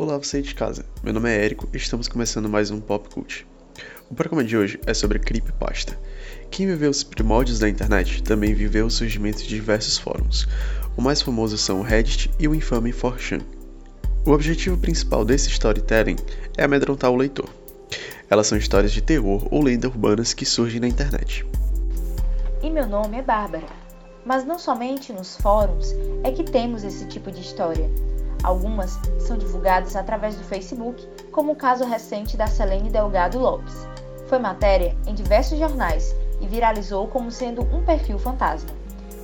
Olá, você de casa. Meu nome é Érico e estamos começando mais um Pop Cult. O programa de hoje é sobre creepypasta. Quem viveu os primórdios da internet também viveu o surgimento de diversos fóruns. O mais famoso são o Reddit e o infame 4chan. O objetivo principal desse storytelling é amedrontar o leitor. Elas são histórias de terror ou lendas urbanas que surgem na internet. E meu nome é Bárbara. Mas não somente nos fóruns é que temos esse tipo de história. Algumas são divulgadas através do Facebook, como o caso recente da Selene Delgado Lopes. Foi matéria em diversos jornais e viralizou como sendo um perfil fantasma.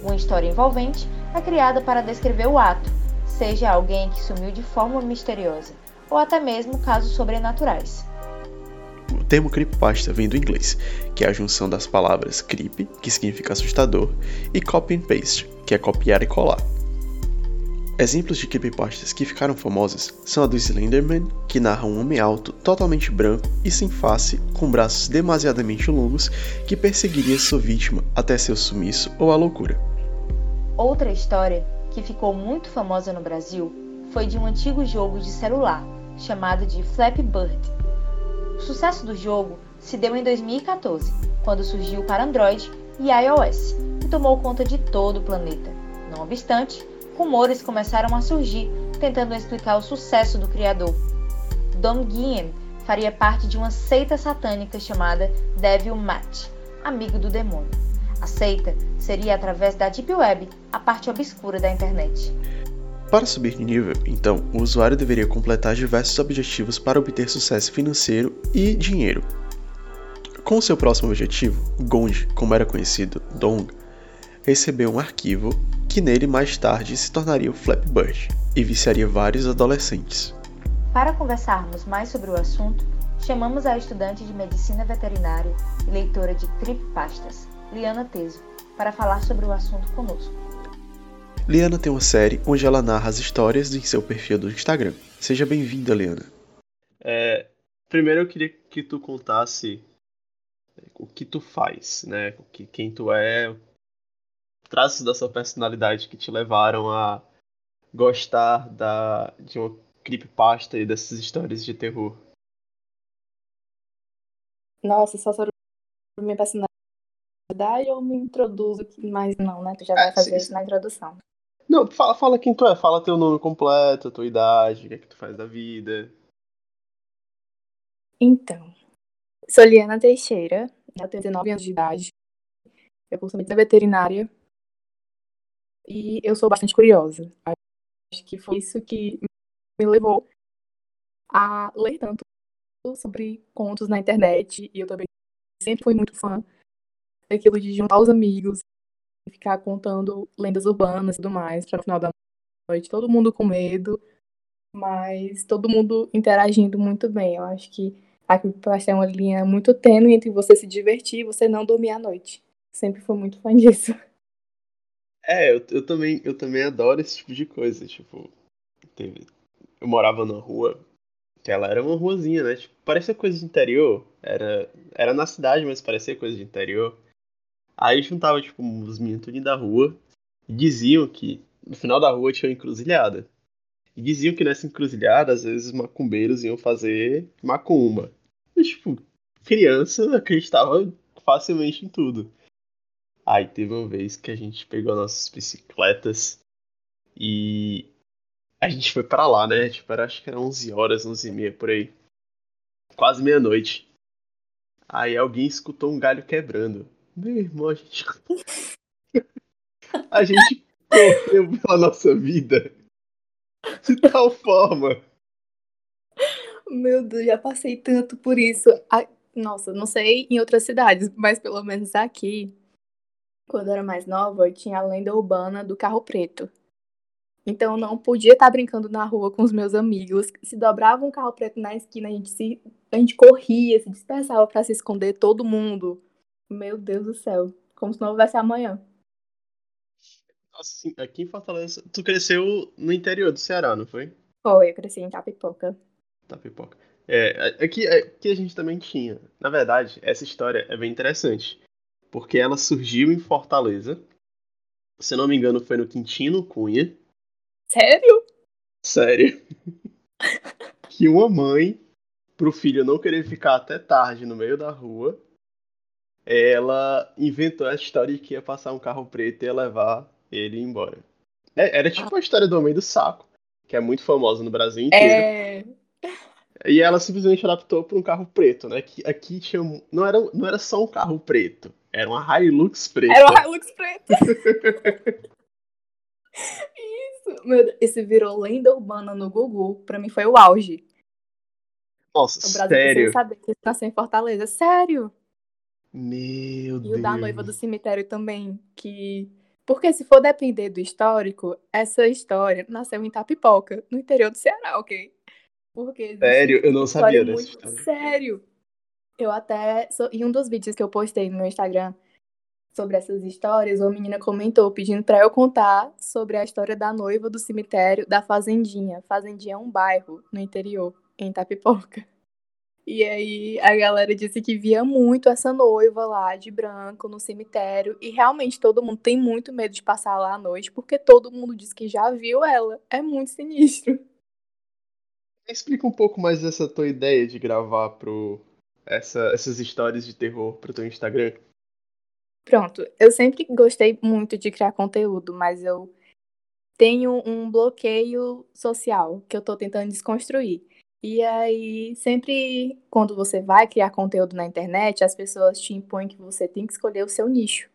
Uma história envolvente é criada para descrever o ato, seja alguém que sumiu de forma misteriosa, ou até mesmo casos sobrenaturais. O termo creepypasta vem do inglês, que é a junção das palavras creep, que significa assustador, e copy and paste, que é copiar e colar. Exemplos de creepypastas que ficaram famosas são a do Slenderman, que narra um homem alto, totalmente branco e sem face, com braços demasiadamente longos, que perseguiria sua vítima até seu sumiço ou a loucura. Outra história que ficou muito famosa no Brasil foi de um antigo jogo de celular chamado de Flappy Bird. O sucesso do jogo se deu em 2014, quando surgiu para Android e iOS e tomou conta de todo o planeta. Não obstante, rumores começaram a surgir tentando explicar o sucesso do criador. Dom Guillem faria parte de uma seita satânica chamada Devil Match, amigo do demônio. A seita seria através da Deep Web, a parte obscura da internet. Para subir de nível, então, o usuário deveria completar diversos objetivos para obter sucesso financeiro e dinheiro. Com seu próximo objetivo, Gond, como era conhecido, Dong, recebeu um arquivo que nele mais tarde se tornaria o Flappy Bird e viciaria vários adolescentes. Para conversarmos mais sobre o assunto, chamamos a estudante de medicina veterinária e leitora de creepypastas, Liana Teso, para falar sobre o assunto conosco. Liana tem uma série onde ela narra as histórias em seu perfil do Instagram. Seja bem-vinda, Liana. É, primeiro eu queria que tu contasse o que tu faz, né? O que, quem tu é, traços da sua personalidade que te levaram a gostar da, de uma creepypasta e dessas histórias de terror? Nossa, só sobre minha personalidade ou me introduzo? Mas não, né? Tu já vai é, fazer sim, isso na introdução. Não, fala, fala quem tu é, fala teu nome completo, tua idade, o que é que tu faz da vida. Então, sou Liana Teixeira, eu tenho 19 anos de idade, eu curso medicina veterinária e eu sou bastante curiosa. Acho que foi isso que me levou a ler tanto sobre contos na internet. E eu também sempre fui muito fã daquilo de juntar os amigos e ficar contando lendas urbanas e tudo mais, para no final da noite todo mundo com medo, mas todo mundo interagindo muito bem. Eu acho que aqui pode ter uma linha muito tênue entre você se divertir e você não dormir à noite. Sempre fui muito fã disso. É, eu, eu, também, eu também adoro esse tipo de coisa. Tipo, teve, eu morava numa rua que ela era uma ruazinha, né? Tipo, parecia coisa de interior. Era, era na cidade, mas parecia coisa de interior. Aí juntava, tipo, os meninos da rua e diziam que no final da rua tinha uma encruzilhada. E diziam que nessa encruzilhada, às vezes, os macumbeiros iam fazer macumba. E, tipo, criança acreditava facilmente em tudo. Aí teve uma vez que a gente pegou nossas bicicletas e a gente foi para lá, né? Tipo, era, acho que era 11 horas, 11 e meia por aí. Quase meia-noite. Aí alguém escutou um galho quebrando. Meu irmão, a gente. a gente correu pela nossa vida. De tal forma. Meu Deus, já passei tanto por isso. Nossa, não sei em outras cidades, mas pelo menos aqui quando eu era mais nova, tinha a lenda urbana do carro preto. Então eu não podia estar brincando na rua com os meus amigos. Se dobrava um carro preto na esquina, a gente se a gente corria, se dispersava para se esconder todo mundo. Meu Deus do céu, como se não houvesse amanhã. Assim, aqui em Fortaleza, tu cresceu no interior do Ceará, não foi? Foi, eu cresci em Tapipoca. Tapipoca. É, aqui, aqui a gente também tinha. Na verdade, essa história é bem interessante porque ela surgiu em Fortaleza. Se não me engano, foi no Quintino Cunha. Sério? Sério. que uma mãe, pro filho não querer ficar até tarde no meio da rua, ela inventou a história de que ia passar um carro preto e ia levar ele embora. É, era tipo a história do Homem do Saco, que é muito famosa no Brasil inteiro. É. E ela simplesmente adaptou para um carro preto, né? Que aqui tinha. Não era, não era só um carro preto, era uma Hilux preta. Era uma Hilux preta. Isso. Meu Deus, esse virou lenda urbana no Google. Pra mim foi o auge. Nossa, O Brasil sério? precisa saber que ele nasceu em Fortaleza. Sério. Meu E Deus. o da noiva do cemitério também, que... Porque se for depender do histórico, essa história nasceu em Tapipoca, no interior do Ceará, ok? Porque Sério? Eu não sabia dessa muito história. Sério. Eu até... Em um dos vídeos que eu postei no meu Instagram sobre essas histórias, uma menina comentou pedindo pra eu contar sobre a história da noiva do cemitério da Fazendinha. Fazendinha é um bairro no interior, em Tapipoca. E aí a galera disse que via muito essa noiva lá de branco no cemitério. E realmente todo mundo tem muito medo de passar lá à noite, porque todo mundo diz que já viu ela. É muito sinistro. Explica um pouco mais dessa tua ideia de gravar pro, essa, essas histórias de terror pro teu Instagram. Pronto, eu sempre gostei muito de criar conteúdo, mas eu tenho um bloqueio social que eu tô tentando desconstruir. E aí, sempre quando você vai criar conteúdo na internet, as pessoas te impõem que você tem que escolher o seu nicho.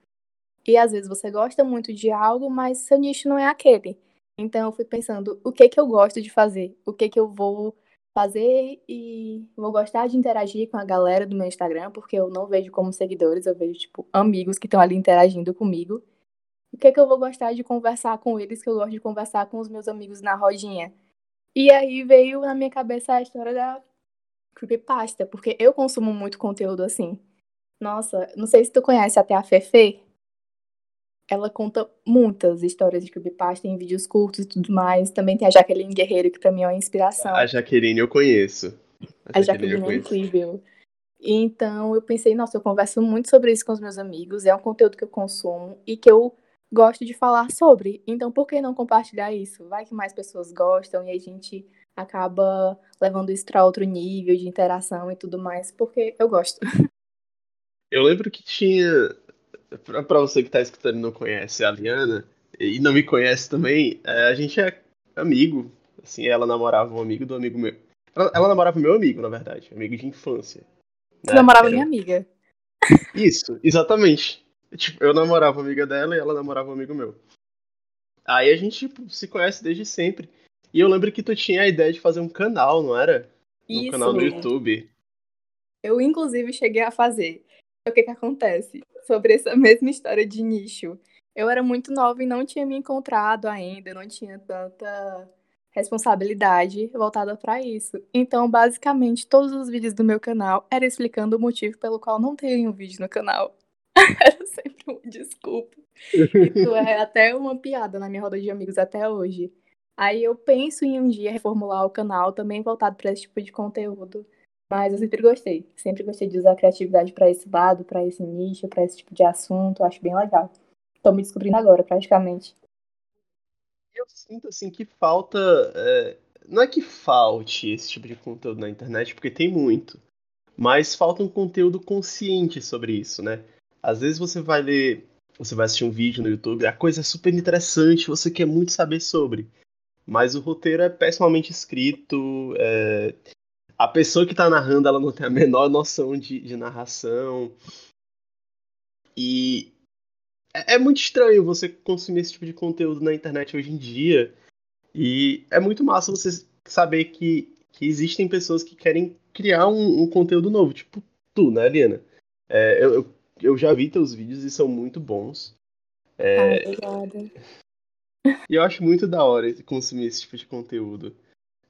E às vezes você gosta muito de algo, mas seu nicho não é aquele. Então eu fui pensando, o que que eu gosto de fazer? O que que eu vou fazer e vou gostar de interagir com a galera do meu Instagram, porque eu não vejo como seguidores, eu vejo, tipo, amigos que estão ali interagindo comigo. O que que eu vou gostar de conversar com eles, que eu gosto de conversar com os meus amigos na rodinha. E aí veio na minha cabeça a história da creepypasta, porque eu consumo muito conteúdo assim. Nossa, não sei se tu conhece até a Fefe. Ela conta muitas histórias de creepypasta em vídeos curtos e tudo mais. Também tem a Jaqueline Guerreiro, que pra mim é uma inspiração. A Jaqueline eu conheço. A Jaqueline é incrível. Então eu pensei, nossa, eu converso muito sobre isso com os meus amigos, é um conteúdo que eu consumo e que eu gosto de falar sobre. Então por que não compartilhar isso? Vai que mais pessoas gostam e a gente acaba levando isso para outro nível de interação e tudo mais, porque eu gosto. Eu lembro que tinha. Pra, pra você que tá escutando e não conhece a Liana, e não me conhece também, é, a gente é amigo. Assim, ela namorava um amigo do amigo meu. Ela, ela namorava meu amigo, na verdade, amigo de infância. Tu né? namorava Era- minha amiga. Isso, exatamente. Tipo, eu namorava uma amiga dela e ela namorava um amigo meu. Aí a gente tipo, se conhece desde sempre. E eu lembro que tu tinha a ideia de fazer um canal, não era? Um Isso. canal no YouTube. Eu, inclusive, cheguei a fazer. O que que acontece? Sobre essa mesma história de nicho. Eu era muito nova e não tinha me encontrado ainda, não tinha tanta responsabilidade voltada para isso. Então, basicamente, todos os vídeos do meu canal eram explicando o motivo pelo qual não tenho um vídeo no canal. era sempre uma desculpa. Isso é até uma piada na minha roda de amigos até hoje. Aí eu penso em um dia reformular o canal também voltado para esse tipo de conteúdo. Mas eu sempre gostei. Sempre gostei de usar a criatividade para esse lado, para esse nicho, para esse tipo de assunto. Acho bem legal. Tô me descobrindo agora, praticamente. Eu sinto assim que falta. é, Não é que falte esse tipo de conteúdo na internet, porque tem muito. Mas falta um conteúdo consciente sobre isso, né? Às vezes você vai ler, você vai assistir um vídeo no YouTube, a coisa é super interessante, você quer muito saber sobre. Mas o roteiro é pessimamente escrito, é, a pessoa que tá narrando ela não tem a menor noção de, de narração. E é, é muito estranho você consumir esse tipo de conteúdo na internet hoje em dia. E é muito massa você saber que, que existem pessoas que querem criar um, um conteúdo novo, tipo tu, né, Liana? É, eu, eu, eu já vi teus vídeos e são muito bons. Ah, obrigada. E eu acho muito da hora consumir esse tipo de conteúdo.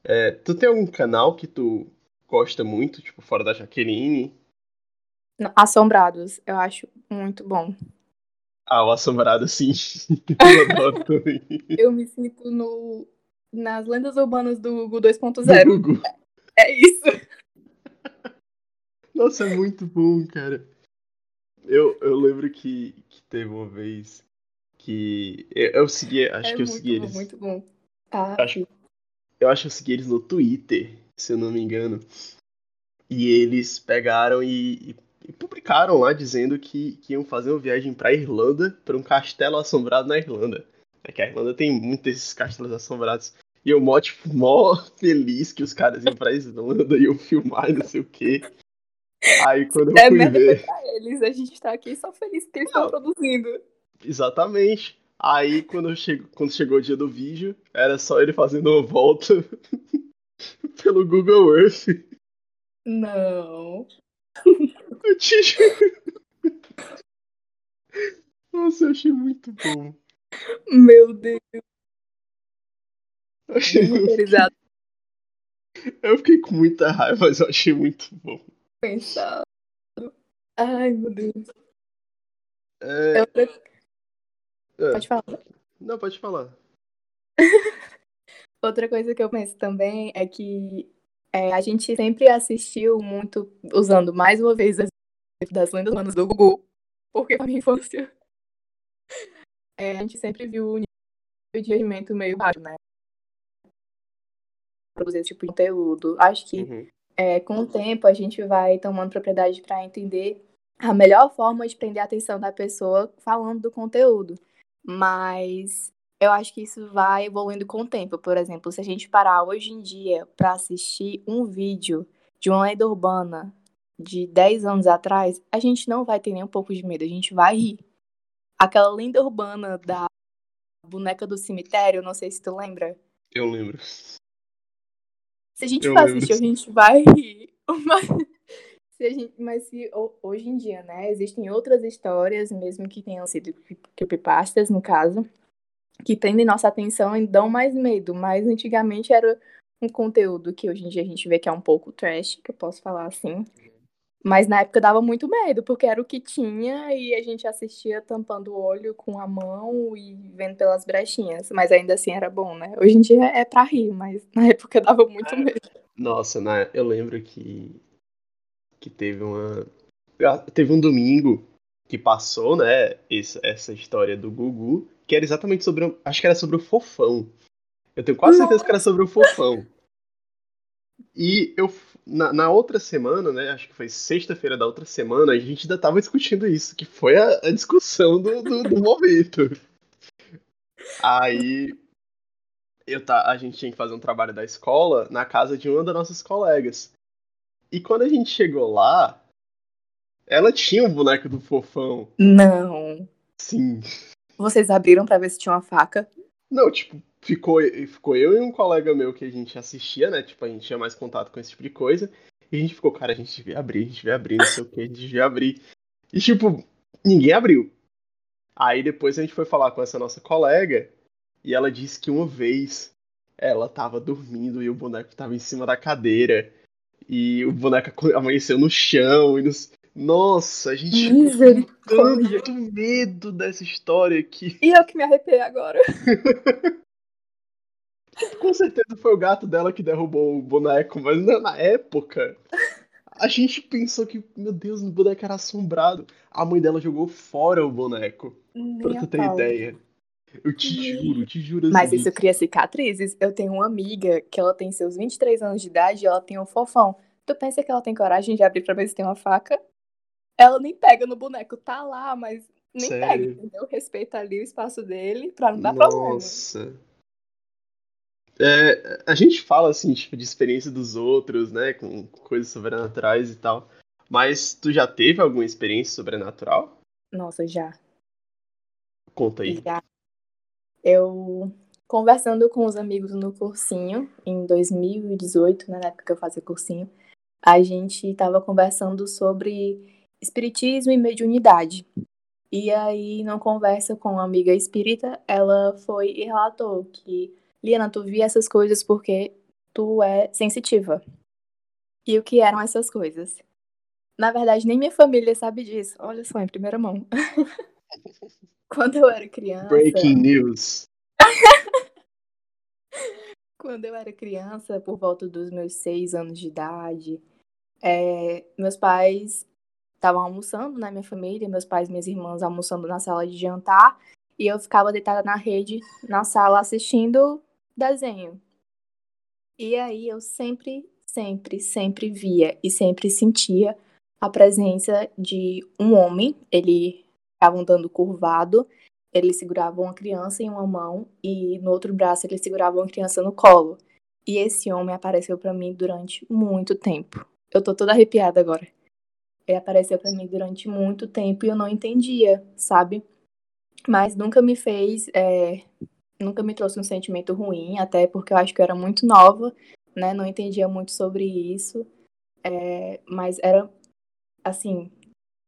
É, tu tem algum canal que tu gosta muito, tipo, fora da Jaqueline? Assombrados, eu acho muito bom. Ah, o Assombrado, sim. eu adoro também. Eu me sinto no nas lendas urbanas do Google Do 2.0. Gugu. É isso. Nossa, é muito bom, cara. Eu, eu lembro que, que teve uma vez que eu, eu segui, acho é que eu segui bom, eles. muito bom. Ah, Acho- Eu acho que eu segui eles no Twitter. Se eu não me engano. E eles pegaram e, e, publicaram lá dizendo que, que, iam fazer uma viagem pra Irlanda, para um castelo assombrado na Irlanda. É que a Irlanda tem muitos desses castelos assombrados. E eu mó, tipo, mó feliz que os caras iam pra Islândia e iam filmar não sei o quê. Aí quando eu É fui ver. pra eles, a gente tá aqui só feliz que eles estão produzindo. Exatamente. Aí quando, chego, quando chegou o dia do vídeo, era só ele fazendo uma volta pelo Google Earth. Não. Eu te juro. Nossa, eu achei muito bom. Meu Deus, Eu, achei- roteirizado, eu fiquei com muita raiva, mas eu achei muito bom. pensado. Ai, meu Deus. É, Outra... é, Pode falar. Não, pode falar. Outra coisa que eu penso também é que é, a gente sempre assistiu muito, usando mais uma vez as das lendas urbanas do Gugu, porque na minha infância é, a gente sempre viu o nível de rendimento meio baixo, né? Produzir esse tipo de conteúdo. Acho que Uhum. é, com o tempo a gente vai tomando propriedade para entender a melhor forma de prender a atenção da pessoa falando do conteúdo. Mas eu acho que isso vai evoluindo com o tempo. Por exemplo, se a gente parar hoje em dia para assistir um vídeo de uma lenda urbana de 10 anos atrás, a gente não vai ter nem um pouco de medo, a gente vai rir. Aquela lenda urbana da boneca do cemitério, não sei se tu lembra. Eu lembro. Se a gente Eu for lembro assistir, a gente vai rir. Mas se, gente, mas se ho- hoje em dia, né, existem outras histórias, mesmo que tenham sido cre- creepypastas, no caso, que prendem nossa atenção e dão mais medo. Mas antigamente era um conteúdo que hoje em dia a gente vê que é um pouco trash, que eu posso falar assim. Mas na época dava muito medo, porque era o que tinha e a gente assistia tampando o olho com a mão e vendo pelas brechinhas. Mas ainda assim era bom, né? Hoje em dia é pra rir, mas na época dava muito medo. Nossa, eu lembro que que teve uma ah, teve um domingo que passou, né, essa história do Gugu, que era exatamente sobre, acho que era sobre o Fofão. Eu tenho quase certeza que era sobre o Fofão. E eu na, na outra semana, né, acho que foi sexta-feira da outra semana, a gente ainda tava discutindo isso, que foi a, a discussão do, do, do momento. Aí eu tá, a gente tinha que fazer um trabalho da escola na casa de uma das nossas colegas. E quando a gente chegou lá, ela tinha um boneco do fofão. Não. Sim. Vocês abriram pra ver se tinha uma faca? Não, tipo, ficou, ficou eu e um colega meu que a gente assistia, né? Tipo, a gente tinha mais contato com esse tipo de coisa. E a gente ficou, cara, a gente devia abrir, a gente devia abrir, não sei o que, a gente devia abrir. E, tipo, ninguém abriu. Aí depois a gente foi falar com essa nossa colega e ela disse que uma vez ela tava dormindo e o boneco tava em cima da cadeira. E o boneco amanheceu no chão e nos... Nossa, a gente ficou tanto medo dessa história que E eu que me arrepiei agora. Com certeza foi o gato dela que derrubou o boneco, mas na, época a gente pensou que, meu Deus, o boneco era assombrado. A mãe dela jogou fora o boneco, pra Nem a tu ter pau. ideia. Eu te juro, te juro Mas isso cria cicatrizes. Eu tenho uma amiga que ela tem seus 23 anos de idade e ela tem um fofão. Tu pensa que ela tem coragem de abrir pra ver se tem uma faca? Ela nem pega no boneco, tá lá, mas nem Sério? pega, entendeu? Respeita ali o espaço dele pra não dar problema. Nossa. É, a gente fala assim, tipo, de experiência dos outros, né? Com coisas sobrenaturais e tal. Mas tu já teve alguma experiência sobrenatural? Nossa, já. Conta aí. Já. Eu, conversando com os amigos no cursinho, em 2018, né, na época que eu fazia cursinho, a gente estava conversando sobre espiritismo e mediunidade. E aí, numa conversa com uma amiga espírita, ela foi e relatou que, Liana, tu via essas coisas porque tu é sensitiva. E o que eram essas coisas? Na verdade, nem minha família sabe disso. Olha só, em primeira mão. Quando eu era criança. Breaking news. Quando eu era criança, por volta dos meus seis anos de idade, é, meus pais estavam almoçando, né? Minha família, meus pais minhas irmãs almoçando na sala de jantar, e eu ficava deitada na rede, na sala, assistindo desenho. E aí eu sempre, sempre, sempre via e sempre sentia a presença de um homem. Ele estava andando curvado, ele segurava uma criança em uma mão e no outro braço ele segurava uma criança no colo. E esse homem apareceu para mim durante muito tempo. Eu tô toda arrepiada agora. Ele apareceu para mim durante muito tempo e eu não entendia, sabe? Mas nunca me fez, é, nunca me trouxe um sentimento ruim, até porque eu acho que eu era muito nova, né? Não entendia muito sobre isso. É, mas era assim,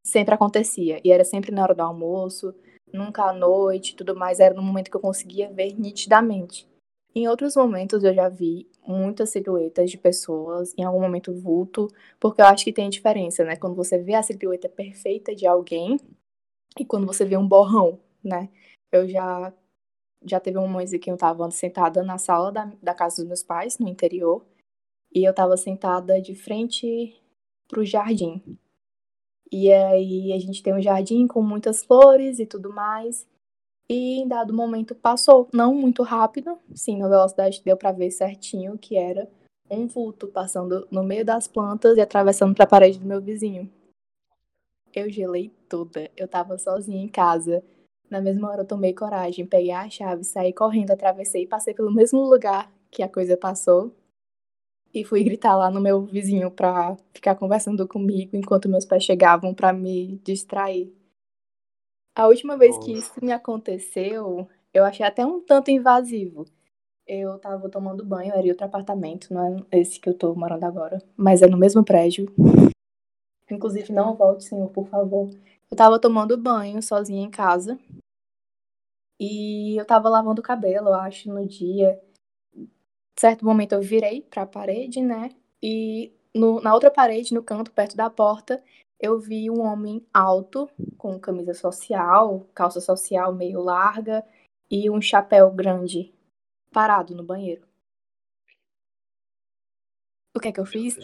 sempre acontecia. E era sempre na hora do almoço, nunca à noite, tudo mais. Era no momento que eu conseguia ver nitidamente. Em outros momentos eu já vi muitas silhuetas de pessoas, em algum momento vulto, porque eu acho que tem diferença, né? Quando você vê a silhueta perfeita de alguém e quando você vê um borrão, né? Eu já já teve um momento que eu estava sentada na sala da, da casa dos meus pais, no interior, e eu estava sentada de frente para o jardim. E aí a gente tem um jardim com muitas flores e tudo mais. E em dado momento passou, não muito rápido, sim, na velocidade deu para ver certinho que era um vulto passando no meio das plantas e atravessando para a parede do meu vizinho. Eu gelei toda, eu tava sozinha em casa. Na mesma hora eu tomei coragem, peguei a chave, saí correndo, atravessei e passei pelo mesmo lugar que a coisa passou. E fui gritar lá no meu vizinho pra ficar conversando comigo enquanto meus pais chegavam para me distrair. A última vez que isso me aconteceu, eu achei até um tanto invasivo. Eu tava tomando banho, era em outro apartamento, não é esse que eu tô morando agora, mas é no mesmo prédio. Inclusive, não volte, senhor, por favor. Eu tava tomando banho sozinha em casa. E eu tava lavando o cabelo, eu acho, no dia. Certo momento eu virei pra parede, né? E no, na outra parede, no canto, perto da porta, eu vi um homem alto, com camisa social, calça social meio larga e um chapéu grande, parado no banheiro. O que é que eu fiz?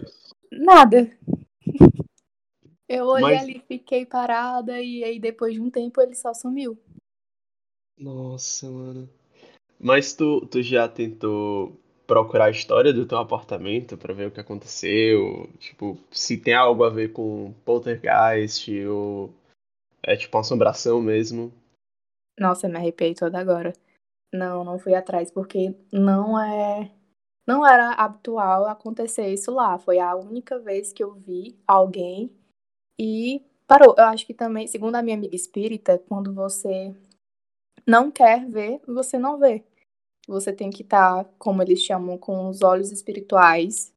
Nada. Eu olhei Mas... ali, fiquei parada e aí depois de um tempo ele só sumiu. Nossa, mano. Mas tu, tu já tentou procurar a história do teu apartamento para ver o que aconteceu, tipo, se tem algo a ver com poltergeist ou é tipo uma assombração mesmo. Nossa, me arrepiei toda agora. Não, não fui atrás porque não é não era habitual acontecer isso lá. Foi a única vez que eu vi alguém e parou. Eu acho que também, segundo a minha amiga espírita, quando você não quer ver, você não vê você tem que estar, tá, como eles chamam, com os olhos espirituais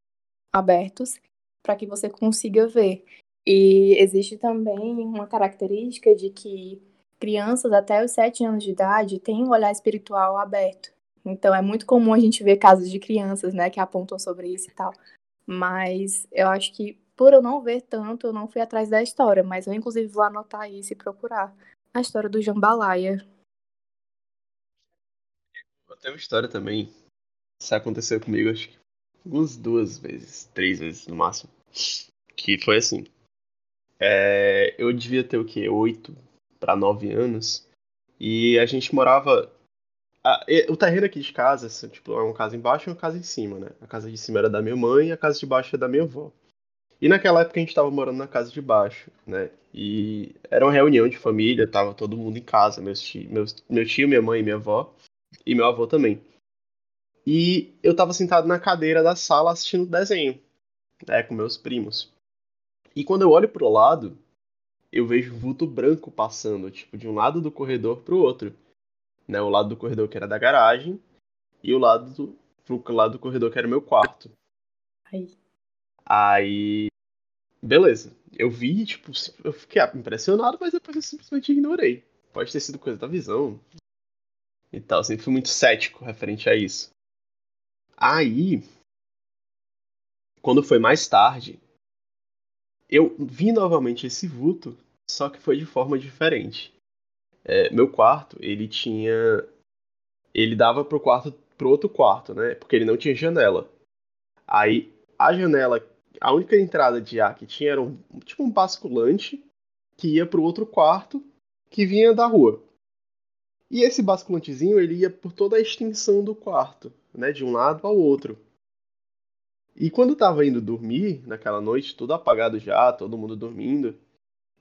abertos para que você consiga ver. E existe também uma característica de que crianças até os 7 anos de idade têm um olhar espiritual aberto. Então é muito comum a gente ver casos de crianças, né, que apontam sobre isso e tal. Mas eu acho que por eu não ver tanto, eu não fui atrás da história, mas eu inclusive vou anotar isso e procurar a história do jambalaya, tem uma história também. Isso aconteceu comigo, acho que umas duas vezes, três vezes no máximo. Que foi assim. É, eu devia ter o quê? Oito para nove anos. E a gente morava. A, o terreno aqui de casa, assim, tipo, é uma casa embaixo e uma casa em cima, né? A casa de cima era da minha mãe e a casa de baixo era da minha avó. E naquela época a gente tava morando na casa de baixo, né? E era uma reunião de família, tava todo mundo em casa, meus tio, meus, meu tio, minha mãe e minha avó e meu avô também. E eu tava sentado na cadeira da sala assistindo desenho, né, com meus primos. E quando eu olho pro lado, eu vejo um vulto branco passando, tipo, de um lado do corredor pro outro. Né, o lado do corredor que era da garagem e o lado do, pro lado do corredor que era o meu quarto. Aí. Aí. Beleza. Eu vi, tipo, eu fiquei impressionado, mas depois eu simplesmente ignorei. Pode ter sido coisa da visão, e tal. Sempre fui muito cético referente a isso. Aí, quando foi mais tarde, eu vi novamente esse vulto, só que foi de forma diferente. É, meu quarto, ele tinha. Ele dava pro quarto pro outro quarto, né? Porque ele não tinha janela. Aí a janela, a única entrada de ar que tinha era um, tipo um basculante que ia pro outro quarto que vinha da rua. E esse basculantezinho ele ia por toda a extensão do quarto, né, de um lado ao outro. E quando eu tava indo dormir, naquela noite, tudo apagado já, todo mundo dormindo,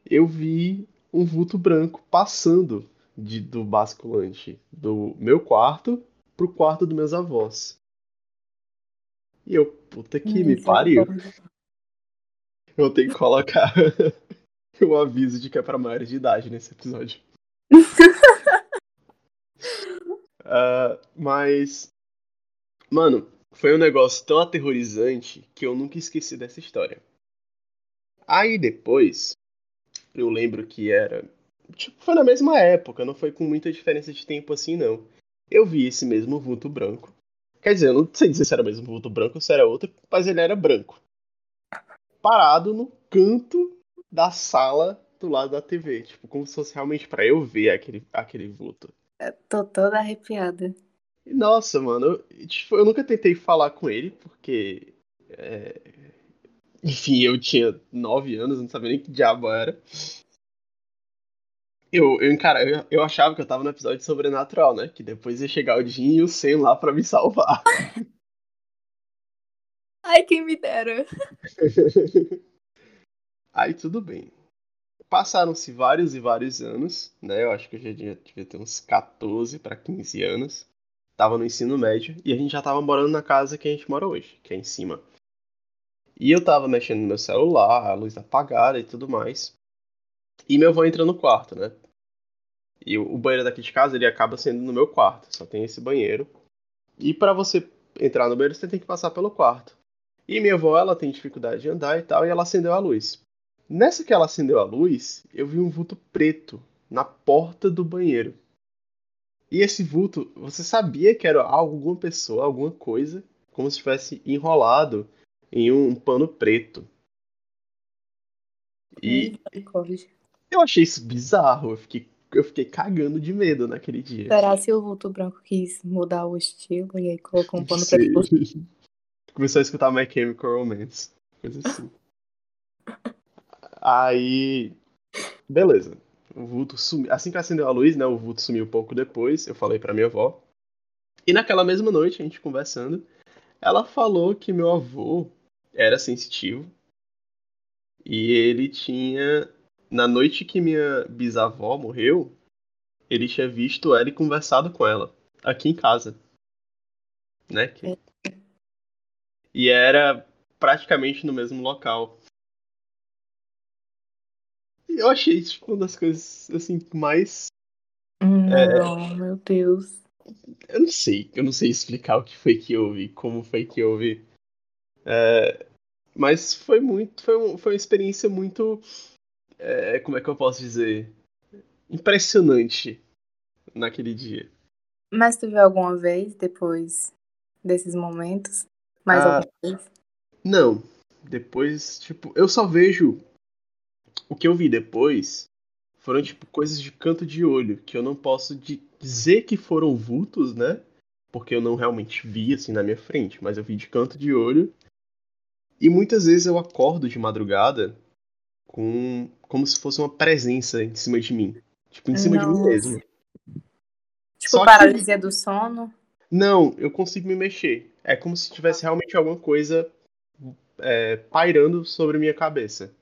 eu vi um vulto branco passando de, do basculante do meu quarto pro quarto dos meus avós. E eu, puta que me pariu. Eu tenho que colocar o aviso de que é pra maiores de idade nesse episódio. uh, mas, mano, foi um negócio tão aterrorizante que eu nunca esqueci dessa história. Aí depois, eu lembro que era. Tipo, foi na mesma época, não foi com muita diferença de tempo assim, não. Eu vi esse mesmo vulto branco. Quer dizer, eu não sei dizer se era mesmo vulto branco ou se era outro, mas ele era branco. Parado no canto da sala do lado da TV. Tipo, como se fosse realmente para eu ver aquele, aquele vulto. Eu tô toda arrepiada. Nossa, mano, eu, tipo, eu nunca tentei falar com ele, porque. É... Enfim, eu tinha nove anos, não sabia nem que diabo era. Eu, eu, cara, eu, eu achava que eu tava no episódio sobrenatural, né? Que depois ia chegar o Jim e o Sam lá pra me salvar. Ai, quem me dera. Aí tudo bem. Passaram-se vários e vários anos, né? Eu acho que eu já devia, devia ter uns 14 para 15 anos. Tava no ensino médio e a gente já tava morando na casa que a gente mora hoje, que é em cima. E eu tava mexendo no meu celular, a luz apagada e tudo mais. E meu avô entra no quarto, né? E o banheiro daqui de casa, ele acaba sendo no meu quarto. Só tem esse banheiro. E para você entrar no banheiro, você tem que passar pelo quarto. E minha avó, ela tem dificuldade de andar e tal, e ela acendeu a luz. Nessa que ela acendeu a luz, eu vi um vulto preto na porta do banheiro. E esse vulto, você sabia que era alguma pessoa, alguma coisa, como se estivesse enrolado em um pano preto. E eu achei isso bizarro. Eu fiquei, eu fiquei cagando de medo naquele dia. Será se o vulto branco quis mudar o estilo e aí colocou um pano preto? Começou a escutar My Chemical Romance. Coisa assim. Aí. Beleza. O vulto sumiu. Assim que acendeu a luz, né? O vulto sumiu um pouco depois. Eu falei pra minha avó. E naquela mesma noite, a gente conversando, ela falou que meu avô era sensitivo. E ele tinha. Na noite que minha bisavó morreu, ele tinha visto ela e conversado com ela. Aqui em casa. Né? Que... E era praticamente no mesmo local eu achei isso tipo, uma das coisas assim mais. Não, é... meu Deus. Eu não sei, eu não sei explicar o que foi que houve, como foi que houve. É... Mas foi muito. Foi, um, foi uma experiência muito. É... Como é que eu posso dizer? Impressionante naquele dia. Mas tu viu alguma vez depois desses momentos? Mais ah, alguma vez? Não. Depois, tipo, eu só vejo o que eu vi depois foram, tipo, coisas de canto de olho, que eu não posso dizer que foram vultos, né? Porque eu não realmente vi, assim, na minha frente, mas eu vi de canto de olho. E muitas vezes eu acordo de madrugada com como se fosse uma presença em cima de mim. Tipo, em cima Nossa. de mim mesmo. Tipo, Só paralisia que... do sono? Não, eu consigo me mexer. É como se tivesse realmente alguma coisa é, pairando sobre minha cabeça.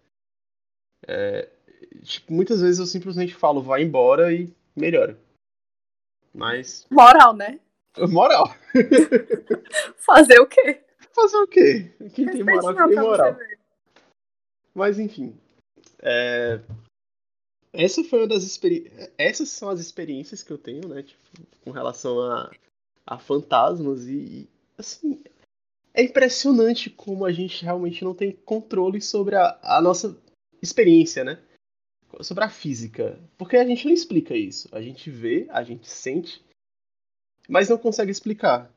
É, tipo, muitas vezes eu simplesmente falo, vai embora e melhora. Mas. Moral, né? Moral. Fazer o quê? Fazer o quê? Quem tem moral, quem tem moral. Mas enfim. É... Essa foi uma das experiências. Essas são as experiências que eu tenho, né? Tipo, com relação a, a fantasmas e. Assim. É impressionante como a gente realmente não tem controle sobre a, a nossa experiência, né? Sobre a física. Porque a gente não explica isso. A gente vê, a gente sente, mas não consegue explicar.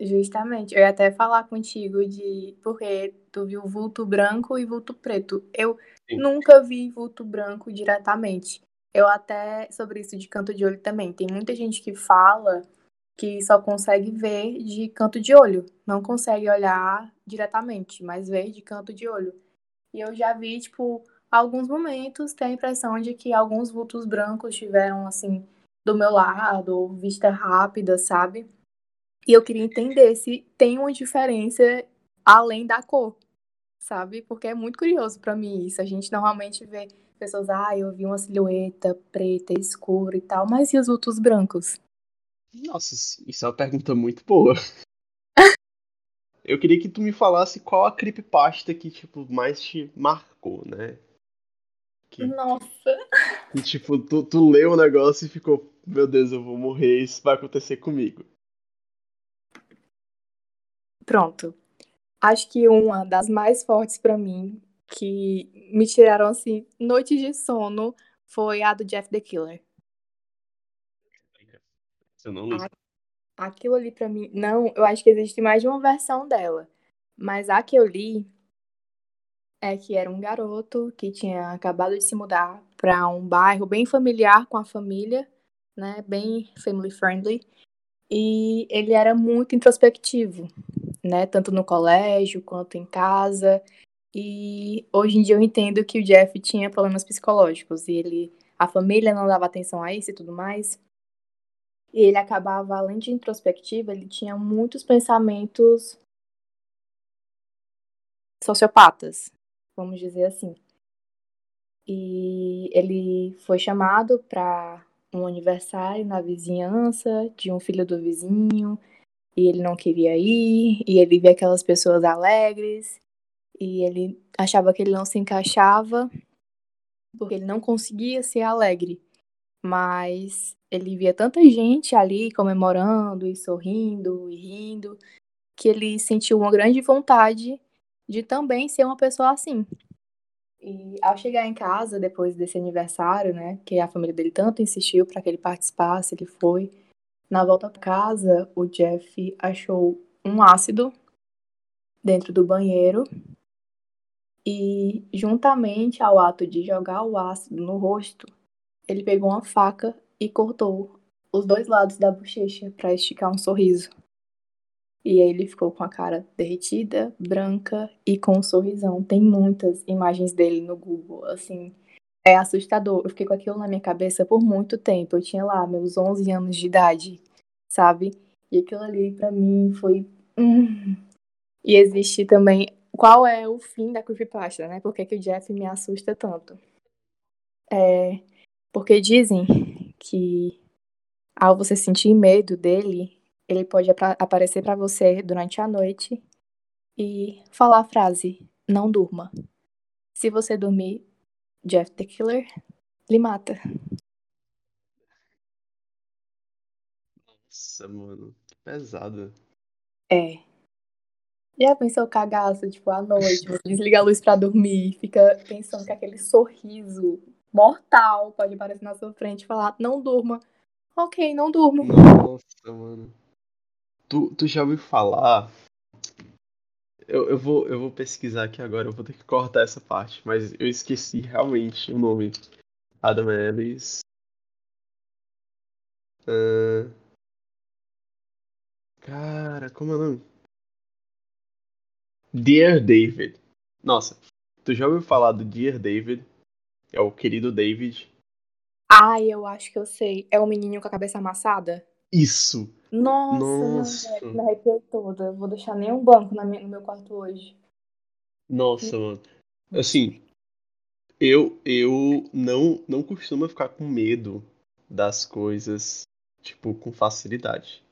Justamente. Eu ia até falar contigo de porque tu viu vulto branco e vulto preto. Eu Sim. nunca vi vulto branco diretamente. Eu até sobre isso de canto de olho também. Tem muita gente que fala que só consegue ver de canto de olho, não consegue olhar diretamente, mas ver de canto de olho. E eu já vi, tipo, alguns momentos ter a impressão de que alguns vultos brancos estiveram, assim, do meu lado, ou vista rápida, sabe? E eu queria entender se tem uma diferença além da cor, sabe? Porque é muito curioso para mim isso. A gente normalmente vê pessoas, ah, eu vi uma silhueta preta, escura e tal, mas e os vultos brancos? Nossa, isso é uma pergunta muito boa. Eu queria que tu me falasse qual a creepypasta que, tipo, mais te marcou, né? Que, Nossa! Que, tipo, tu, tu leu o negócio e ficou, meu Deus, eu vou morrer, isso vai acontecer comigo. Pronto. Acho que uma das mais fortes para mim, que me tiraram assim noites de sono, foi a do Jeff the Killer. Eu não li. Aquilo ali para mim, não, eu acho que existe mais de uma versão dela, mas a que eu li é que era um garoto que tinha acabado de se mudar para um bairro bem familiar com a família, né, bem family friendly, e ele era muito introspectivo né? Tanto no colégio quanto em casa. E hoje em dia eu entendo que o Jeff tinha problemas psicológicos e ele, a família não dava atenção a isso e tudo mais. E ele acabava, além de introspectivo, ele tinha muitos pensamentos sociopatas, vamos dizer assim. E ele foi chamado para um aniversário na vizinhança de um filho do vizinho e ele não queria ir, e ele via aquelas pessoas alegres, e ele achava que ele não se encaixava, porque ele não conseguia ser alegre. Mas ele via tanta gente ali comemorando e sorrindo e rindo, que ele sentiu uma grande vontade de também ser uma pessoa assim. E ao chegar em casa, depois desse aniversário, né, que a família dele tanto insistiu para que ele participasse, ele foi. Na volta para casa, o Jeff achou um ácido dentro do banheiro e, juntamente ao ato de jogar o ácido no rosto, ele pegou uma faca e cortou os dois lados da bochecha para esticar um sorriso. E aí ele ficou com a cara derretida, branca e com um sorrisão. Tem muitas imagens dele no Google, assim, é assustador. Eu fiquei com aquilo na minha cabeça por muito tempo. Eu tinha lá meus 11 anos de idade, sabe? E aquilo ali para mim foi. Hum. E existe também. Qual é o fim da creepypasta, né? Por que, que o Jeff me assusta tanto? É. Porque dizem que ao você sentir medo dele, ele pode ap aparecer para você durante a noite e falar a frase: não durma. Se você dormir, Jeff the Killer lhe mata. Nossa, mano, que pesado. É. Já pensou cagaço, tipo, à noite, você desliga a luz pra dormir, fica pensando que aquele sorriso mortal pode aparecer na sua frente e falar, não durma. Ok, não durmo. Nossa, mano. Tu, tu já ouviu falar eu, eu, vou, eu vou pesquisar aqui agora, eu vou ter que cortar essa parte, mas eu esqueci realmente o nome. Adam Ellis. Uh... Cara, como é o nome? Dear David. Nossa, tu já ouviu falar do Dear David? É o querido David. Ai, eu acho que eu sei. É o menininho com a cabeça amassada? Isso! Nossa, Nossa. me arrepiei toda. Vou deixar nem um banco minha, no meu quarto hoje. Nossa, mano. Assim, eu eu não não costumo ficar com medo das coisas, tipo, com facilidade.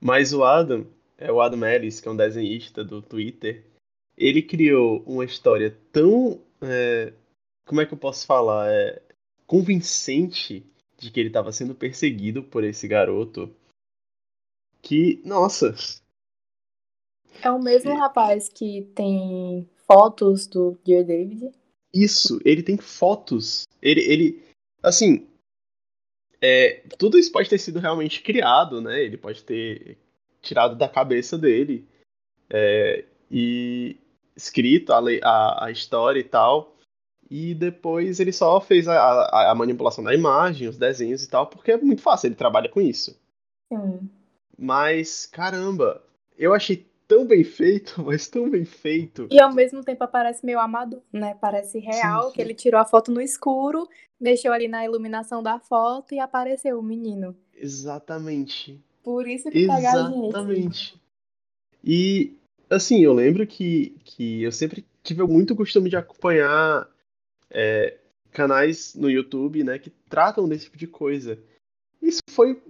Mas o Adam, é o Adam Ellis, que é um desenhista do Twitter, ele criou uma história tão. É, como é que eu posso falar? É, convincente de que ele estava sendo perseguido por esse garoto que, nossa. É o mesmo rapaz que tem fotos do Dear David? Isso, ele tem fotos. Ele, ele assim, é, tudo isso pode ter sido realmente criado, né? Ele pode ter tirado da cabeça dele é, e escrito a, a, a, história e tal. E depois ele só fez a, a, a manipulação da imagem, os desenhos e tal, porque é muito fácil, ele trabalha com isso. Sim. Mas, caramba, eu achei tão bem feito, mas tão bem feito. E ao mesmo tempo parece meio amador, né? Parece real, sim, sim. que ele tirou a foto no escuro, deixou ali na iluminação da foto e apareceu o menino. Exatamente. Por isso que pega a gente. Exatamente. E assim, eu lembro que, que eu sempre tive muito costume de acompanhar é, canais no YouTube, né, que tratam desse tipo de coisa. Isso foi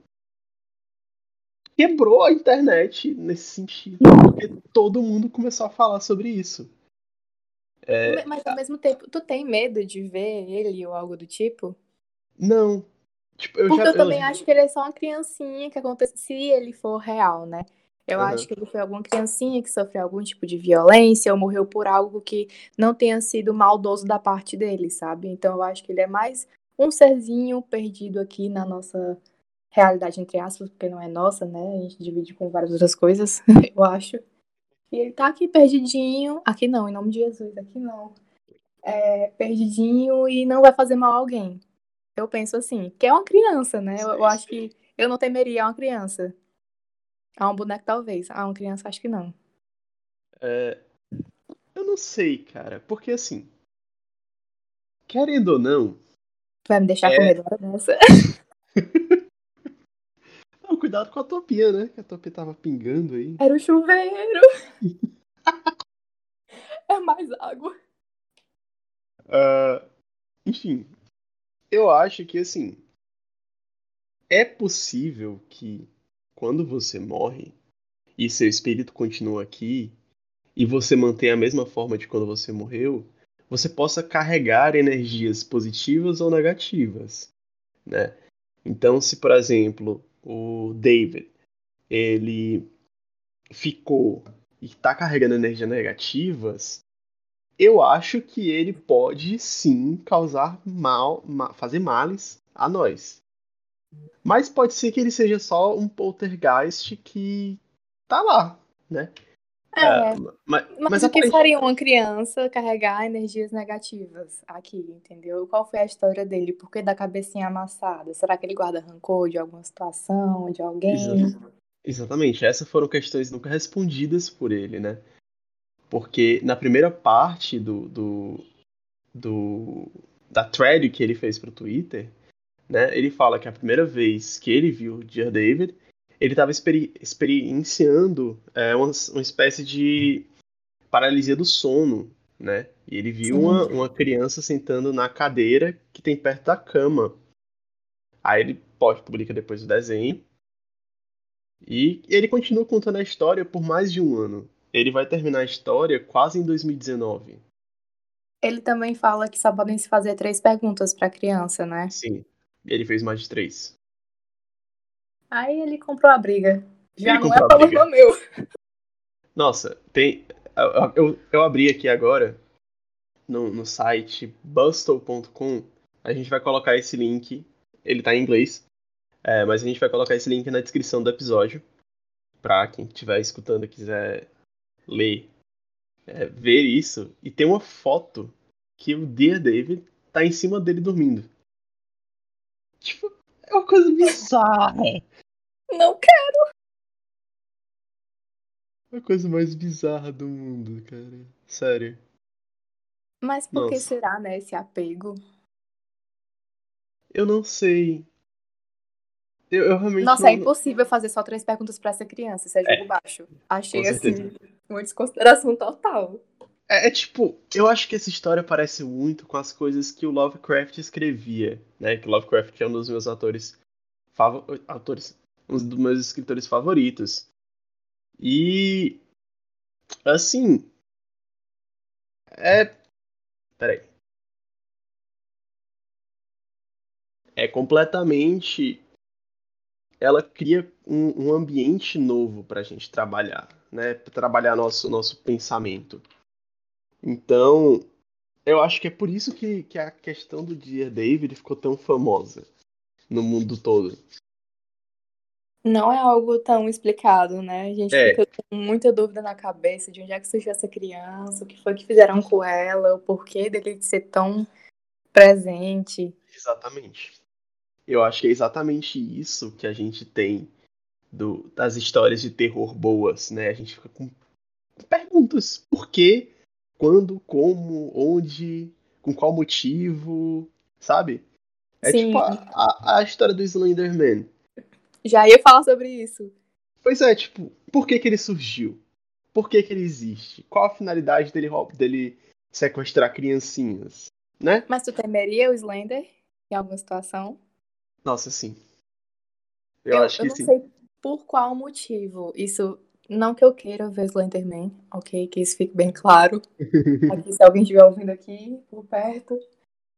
quebrou a internet nesse sentido, porque todo mundo começou a falar sobre isso. É... Mas ao mesmo tempo, tu tem medo de ver ele ou algo do tipo? Não. Tipo, eu Porque já, eu também eu... acho que ele é só uma criancinha que acontece se ele for real, né? Eu uhum. acho que ele foi alguma criancinha que sofreu algum tipo de violência ou morreu por algo que não tenha sido maldoso da parte dele, sabe? Então eu acho que ele é mais um serzinho perdido aqui na nossa realidade, entre aspas, porque não é nossa, né? A gente divide com várias outras coisas, eu acho. E ele tá aqui perdidinho. Aqui não, em nome de Jesus, aqui não. É, perdidinho e não vai fazer mal a alguém. Eu penso assim, que é uma criança, né? Eu, eu acho que eu não temeria uma criança. A um boneco, talvez. A uma criança, acho que não. É, eu não sei, cara. Porque assim. Querendo ou não. Tu vai me deixar é... com medo dessa? não, cuidado com a topia, né? Que a topia tava pingando aí. Era o chuveiro. é mais água. Uh, enfim. Eu acho que assim. É possível que quando você morre e seu espírito continua aqui e você mantém a mesma forma de quando você morreu, você possa carregar energias positivas ou negativas, né? Então, se por exemplo o David ele ficou e está carregando energias negativas, eu acho que ele pode sim causar mal, ma fazer males a nós. Mas pode ser que ele seja só um poltergeist que tá lá, né? É, é mas, mas, mas o que faria uma criança carregar energias negativas aqui, entendeu? Qual foi a história dele? Por que da cabecinha amassada? Será que ele guarda rancor de alguma situação, de alguém? Exatamente, essas foram questões nunca respondidas por ele, né? Porque na primeira parte do, do, do da thread que ele fez pro Twitter, né? Ele fala que a primeira vez que ele viu Dear David, ele estava experi experienciando é, uma, uma espécie de paralisia do sono, né? E ele viu uma, uma criança sentando na cadeira que tem perto da cama. Aí ele pode publica depois o desenho. E ele continua contando a história por mais de um ano. Ele vai terminar a história quase em 2019. Ele também fala que só podem se fazer três perguntas para a criança, né? Sim. Ele fez mais de três. Aí ele comprou a briga. Já ele não é problema meu. Nossa, tem. Eu, eu, eu, abri aqui agora no, no site bustle.com. A gente vai colocar esse link. Ele tá em inglês. É, mas a gente vai colocar esse link na descrição do episódio. Pra quem estiver escutando e quiser ler, é, ver isso. E tem uma foto que o Dear David tá em cima dele dormindo. Tipo, é uma coisa bizarra. Não quero. É a coisa mais bizarra do mundo, cara. Sério. Mas por Nossa. que será, né, esse apego? Eu não sei. Eu, eu realmente Nossa, não... é impossível fazer só três perguntas para essa criança, isso é jogo é. baixo. Achei, assim, uma desconsideração total. É, é, tipo, eu acho que essa história parece muito com as coisas que o Lovecraft escrevia, né? Que o Lovecraft é um dos meus autores favor... autores, um dos meus escritores favoritos. E assim, é Peraí. É completamente ela cria um, um ambiente novo para a gente trabalhar, né? Pra trabalhar nosso nosso pensamento. Então, eu acho que é por isso que, que a questão do Dear David ficou tão famosa no mundo todo. Não é algo tão explicado, né? A gente é. fica com muita dúvida na cabeça de onde é que surgiu essa criança, o que foi que fizeram com ela, o porquê dele ser tão presente. Exatamente. Eu acho que é exatamente isso que a gente tem do, das histórias de terror boas, né? A gente fica com perguntas. Por quê? Quando, como, onde, com qual motivo, sabe? É Sim. tipo a, a, a, história do Slenderman. Já ia falar sobre isso. Pois é, tipo, por que que ele surgiu? por que, que ele existe? Qual a finalidade dele, dele sequestrar criancinhas? Né? Mas tu temeria o Slender em alguma situação? Nossa, sim. Eu, Eu, acho eu que não sim. sei por qual motivo. Isso, não que eu queira ver Slenderman, ok? Que isso fique bem claro. Aqui, se alguém estiver ouvindo aqui, por perto.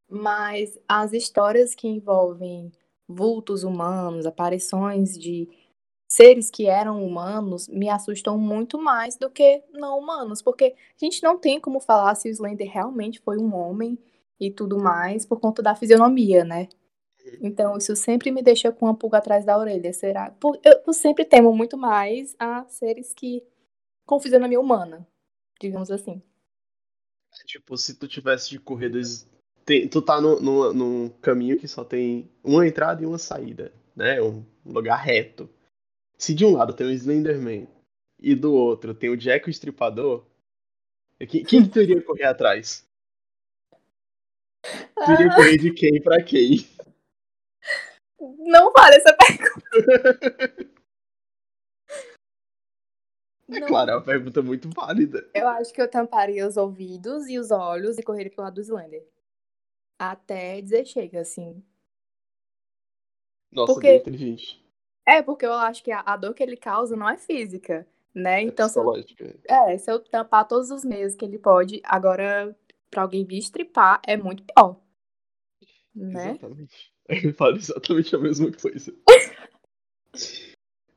Mas as histórias que envolvem vultos humanos, aparições de seres que eram humanos, me assustam muito mais do que não humanos. Porque a gente não tem como falar se o Slender realmente foi um homem e tudo mais por conta da fisionomia, né? Então, isso sempre me deixa com uma pulga atrás da orelha. Será? Por- Eu, eu sempre temo muito mais a seres que com fisionomia humana, digamos assim. Tipo, se tu tivesse de correr dois. tem- tu tá no, no, num caminho que só tem uma entrada e uma saída, né? Um lugar reto. Se de um lado tem o Slenderman e do outro tem o Jack o Estripador, quem, quem que tu iria correr atrás? Tu iria correr de quem pra quem? Não vale essa pergunta. É Não. claro, é uma pergunta muito válida. Eu acho que eu tamparia os ouvidos e os olhos e correria pro lado do Slender. Até dizer chega, assim. Nossa, Por quê? bem inteligente. É, porque eu acho que a, a dor que ele causa não é física, né? É Então, se eu, psicológica. é, se eu tampar todos os meios que ele pode, agora, pra alguém me estripar, é muito pior. Né? Exatamente. Eu falo exatamente a mesma coisa.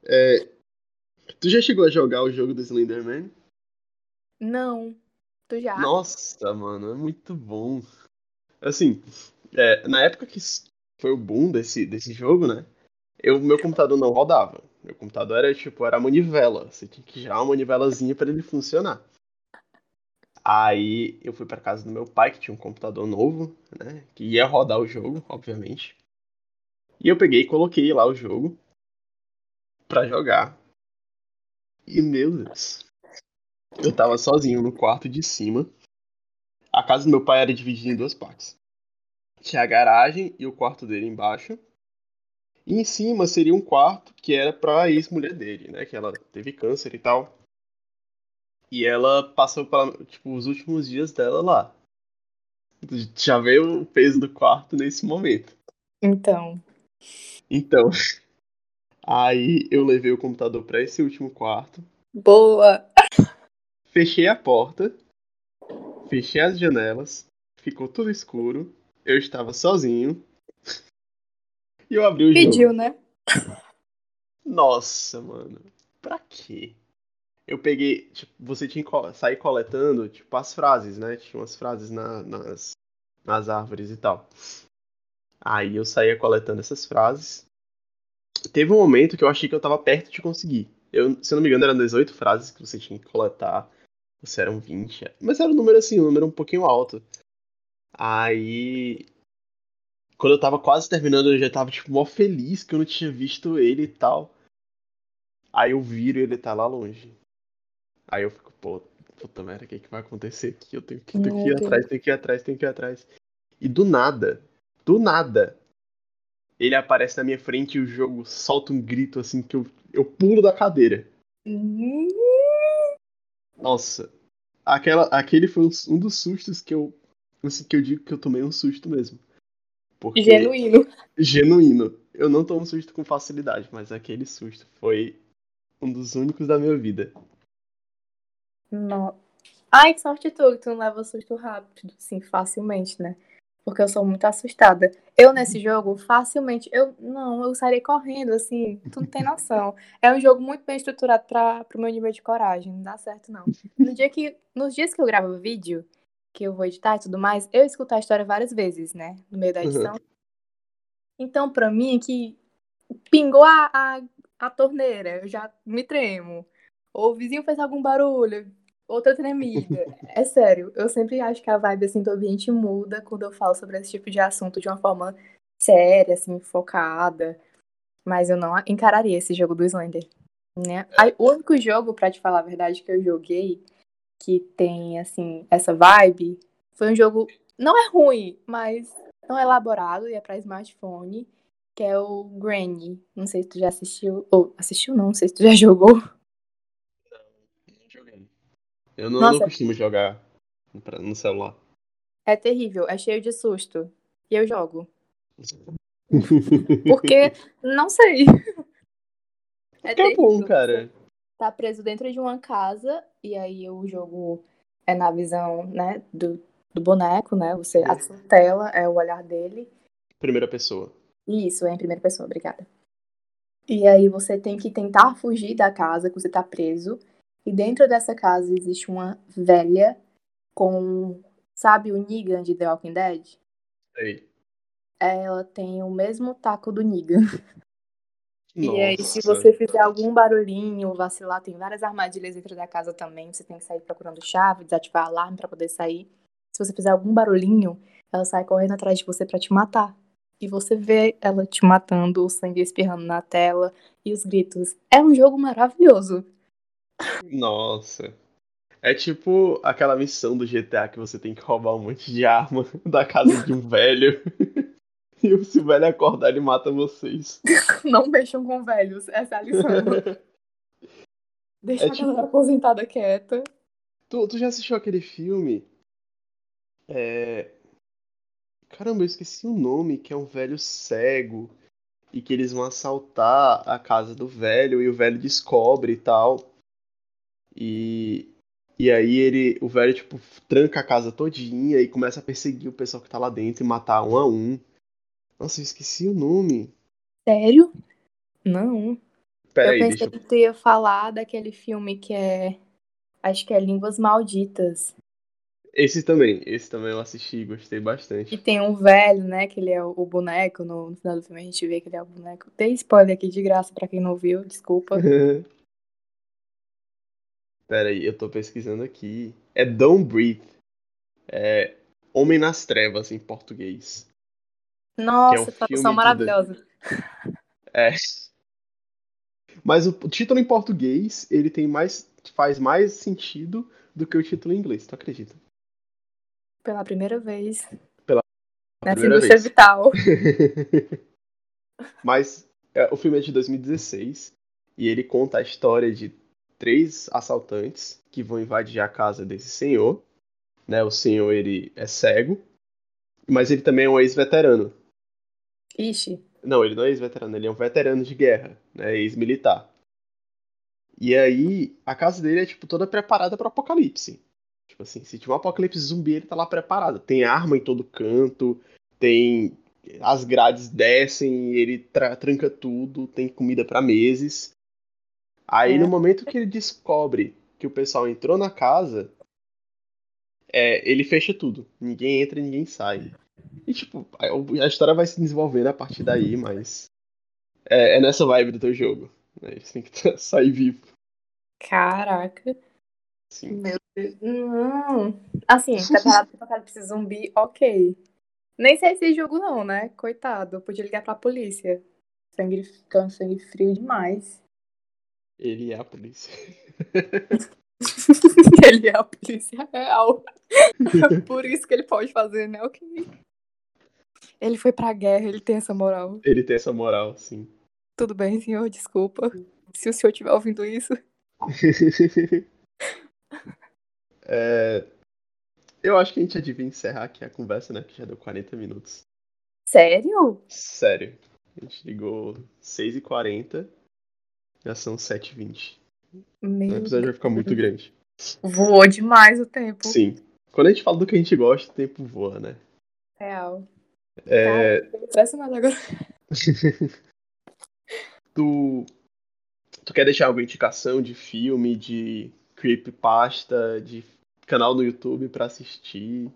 É, tu já chegou a jogar o jogo do Slenderman? Não. Tu já? Nossa, mano, é muito bom. Assim, é, na época que foi o boom desse, desse jogo, né? Eu, meu computador não rodava. Meu computador era tipo, era manivela. Você tinha que girar uma manivelazinha para ele funcionar. Aí eu fui pra casa do meu pai, que tinha um computador novo, né? Que ia rodar o jogo, obviamente. E eu peguei e coloquei lá o jogo pra jogar. E meu Deus. Eu tava sozinho no quarto de cima. A casa do meu pai era dividida em duas partes. Tinha a garagem e o quarto dele embaixo. E em cima seria um quarto que era pra ex-mulher dele, né? Que ela teve câncer e tal. E ela passou pra, tipo, os últimos dias dela lá. Já veio o peso do quarto nesse momento. Então. Então, aí eu levei o computador pra esse último quarto. Boa! Fechei a porta, fechei as janelas, ficou tudo escuro, eu estava sozinho. E eu abri o Pediu, jogo. né? Nossa, mano, pra quê? Eu peguei, tipo, você tinha que sair coletando, tipo, as frases, né? Tinha umas frases na- nas, nas árvores e tal. Aí eu saía coletando essas frases. Teve um momento que eu achei que eu tava perto de conseguir. Eu, se eu não me engano, eram 18 frases que você tinha que coletar. Você eram 20. Mas era um número assim, um número um pouquinho alto. Aí. Quando eu tava quase terminando, eu já tava, tipo, mó feliz que eu não tinha visto ele e tal. Aí eu viro e ele tá lá longe. Aí eu fico, pô, puta merda, o que, que vai acontecer aqui? Eu tenho que, tenho que ir atrás, tenho que ir atrás, tenho que ir atrás. E do nada, do nada, ele aparece na minha frente e o jogo solta um grito assim que eu, eu pulo da cadeira. Nossa, aquela, aquele foi um, um dos sustos que eu, assim, que eu digo que eu tomei um susto mesmo. Porque, Genuíno. genuíno. Eu não tomo susto com facilidade, mas aquele susto foi um dos únicos da minha vida. Não. Ai, que sorte tu, que tu não leva susto rápido, assim, facilmente, né? Porque eu sou muito assustada. Eu, nesse jogo, facilmente, eu não, eu sairei correndo, assim, tu não tem noção. É um jogo muito bem estruturado para pro meu nível de coragem, não dá certo, não. No dia que, nos dias que eu gravo vídeo, que eu vou editar e tudo mais, eu escuto a história várias vezes, né? No meio da edição. Então, pra mim, que pingou a, a, a torneira, eu já me tremo. Ou o vizinho fez algum barulho, outra tremida. É sério, eu sempre acho que a vibe assim, do ambiente muda quando eu falo sobre esse tipo de assunto de uma forma séria, assim, focada. Mas eu não encararia esse jogo do Slender. Né? Aí, o único jogo, pra te falar a verdade, que eu joguei que tem, assim, essa vibe, foi um jogo. Não é ruim, mas não é elaborado e é pra smartphone, que é o Granny. Não sei se tu já assistiu. Ou assistiu não, não sei se tu já jogou. Eu não, Nossa. não costumo jogar no celular. É terrível, é cheio de susto. E eu jogo. Porque, não sei. É é bom, cara. Tá preso dentro de uma casa e aí o jogo é na visão, né, do, do boneco, né? Você, a sua tela é o olhar dele. Primeira pessoa. Isso, é em primeira pessoa, obrigada. E aí você tem que tentar fugir da casa que você tá preso. E dentro dessa casa existe uma velha com, sabe, o Negan de The Walking Dead? Sei. Ela tem o mesmo taco do Negan. E aí, se Nossa. você fizer algum barulhinho, vacilar, tem várias armadilhas dentro da casa também. Você tem que sair procurando chave, desativar alarme pra poder sair. Se você fizer algum barulhinho, ela sai correndo atrás de você pra te matar. E você vê ela te matando, o sangue espirrando na tela e os gritos. É um jogo maravilhoso. Nossa. É tipo aquela missão do GTA que você tem que roubar um monte de arma da casa de um velho. E se o velho acordar, ele mata vocês. Não mexam com velhos, essa é a lição. Deixa É a tipo- galera aposentada quieta. Tu, tu já assistiu aquele filme? É. Caramba, eu esqueci o nome, que é um velho cego. E que eles vão assaltar a casa do velho e o velho descobre e tal. E. E aí ele. O velho, tipo, tranca a casa todinha e começa a perseguir o pessoal que tá lá dentro e matar um a um. Nossa, eu esqueci o nome. Sério? Não. Pera eu aí, pensei deixa que tu ia falar daquele filme que é. Acho que é Línguas Malditas. Esse também, esse também eu assisti e gostei E bastante. tem um velho, né? Que ele é o, boneco. No, no final do filme a gente vê que ele é o boneco. Dei spoiler aqui de graça pra quem não viu, desculpa. Pera aí, eu tô pesquisando aqui. É Don't Breathe. É Homem nas Trevas em português. Nossa, filme tradução de- maravilhosa. É. Mas o título em português, ele tem mais faz mais sentido do que o título em inglês, tu acredita? Pela primeira vez. Pela Nessa primeira indústria vez. vital. Mas é, o filme é de 2016 e ele conta a história de três assaltantes que vão invadir a casa desse senhor. Né? O senhor ele é cego, mas ele também é um ex-veterano. Ixi. Não, ele não é ex-veterano, ele é um veterano de guerra, né? Ex-militar. E aí, a casa dele é, tipo, toda preparada para apocalipse. Tipo assim, se tiver um apocalipse zumbi, ele tá lá preparado. Tem arma em todo canto, tem. As grades descem, ele tra- tranca tudo, tem comida para meses. Aí, É. no momento que ele descobre que o pessoal entrou na casa, é, ele fecha tudo. Ninguém entra e ninguém sai. E, tipo, a, história vai se desenvolvendo a partir daí, mas. É, é nessa vibe do teu jogo. Né? Você tem que sair vivo. Caraca. Sim. Meu Deus. Não. Assim, preparado pra apocalipse zumbi, ok. Nem sei esse jogo não, né? Coitado. Eu podia ligar pra polícia. Sangue, sangue frio demais. Ele é a polícia. ele é a polícia real. Por isso que ele pode fazer, né? Ok. Ele foi pra guerra, ele tem essa moral. Ele tem essa moral, sim. Tudo bem, senhor, desculpa. Se o senhor estiver ouvindo isso. É, Eu acho que a gente já devia encerrar aqui a conversa, né? Que já deu 40 minutos. Sério? Sério. A gente ligou 6h40. Já são 7h20. O Meu episódio vai ficar muito grande. Voou demais o tempo. Sim. Quando a gente fala do que a gente gosta, o tempo voa, né? Real. É, Cara, tô impressionada agora. tu, tu quer deixar alguma indicação de filme, de creepypasta, de canal no YouTube pra assistir?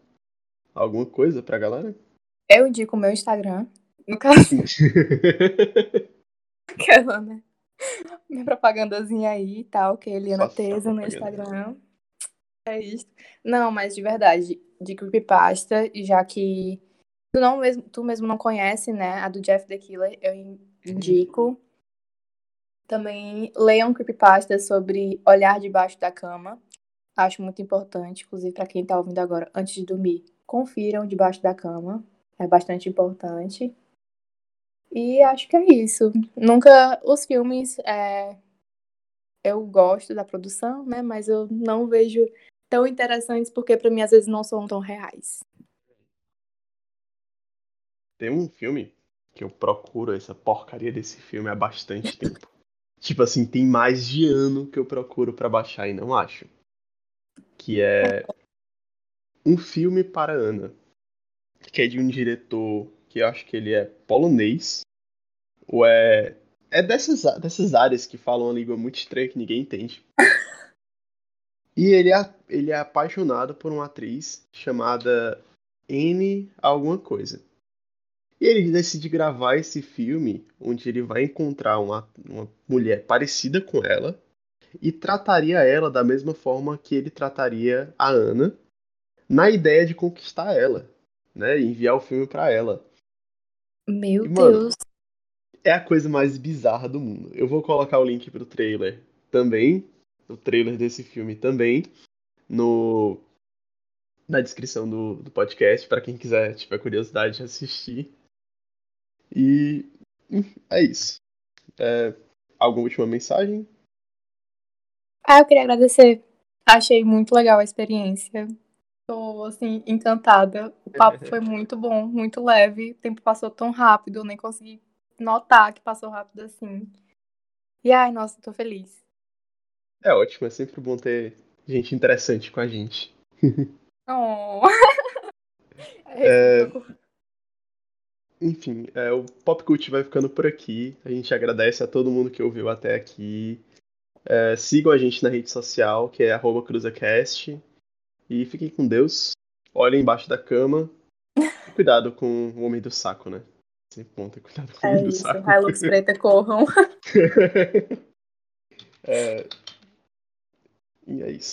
Alguma coisa pra galera? Eu indico o meu Instagram. No caso, aquela, né? Minha propagandazinha aí e tal, que é Eliana Teza no. Instagram. É isso. Não, mas de verdade, de creepypasta, já que tu, não mesmo, tu mesmo não conhece, né? A do Jeff the Killer, eu in- indico. Também leiam creepypasta sobre olhar debaixo da cama. Acho muito importante, inclusive para quem tá ouvindo agora, antes de dormir, confiram debaixo da cama. É bastante importante. E acho que é isso. Nunca. Os filmes. é, eu gosto da produção, né? Mas eu não vejo tão interessantes porque para mim às vezes não são tão reais. Tem um filme que eu procuro essa porcaria desse filme há bastante tempo. Tipo assim, tem mais de ano que eu procuro para baixar e não acho. Que é Um Filme para Ana. Que é de um diretor que eu acho que ele é polonês. Ou é. É dessas, dessas áreas que falam uma língua muito estranha que ninguém entende. E ele é, ele é apaixonado por uma atriz chamada N alguma coisa. E ele decide gravar esse filme onde ele vai encontrar uma, uma mulher parecida com ela e trataria ela da mesma forma que ele trataria a Ana, na ideia de conquistar ela, né? Enviar o filme para ela. Meu e, mano, Deus. É a coisa mais bizarra do mundo. Eu vou colocar o link pro trailer também, o trailer desse filme também, no na descrição do, do podcast, para quem quiser, tiver curiosidade de assistir. E é isso. É, alguma última mensagem? Ah, eu queria agradecer. Achei muito legal a experiência. Tô, assim, encantada. O papo foi muito bom, muito leve. O tempo passou tão rápido, eu nem consegui notar que passou rápido assim. E ai, nossa, tô feliz. É ótimo, é sempre bom ter gente interessante com a gente. Oh. é, enfim, é, o Pop Cult vai ficando por aqui. A gente agradece a todo mundo que ouviu até aqui. É, sigam a gente na rede social, que é CruzaCast. E fiquem com Deus. Olhem embaixo da cama. Cuidado com o homem do saco, né? Sempre bom ter cuidado com o homem é do isso, saco. Hilux preta corram. é... E é isso.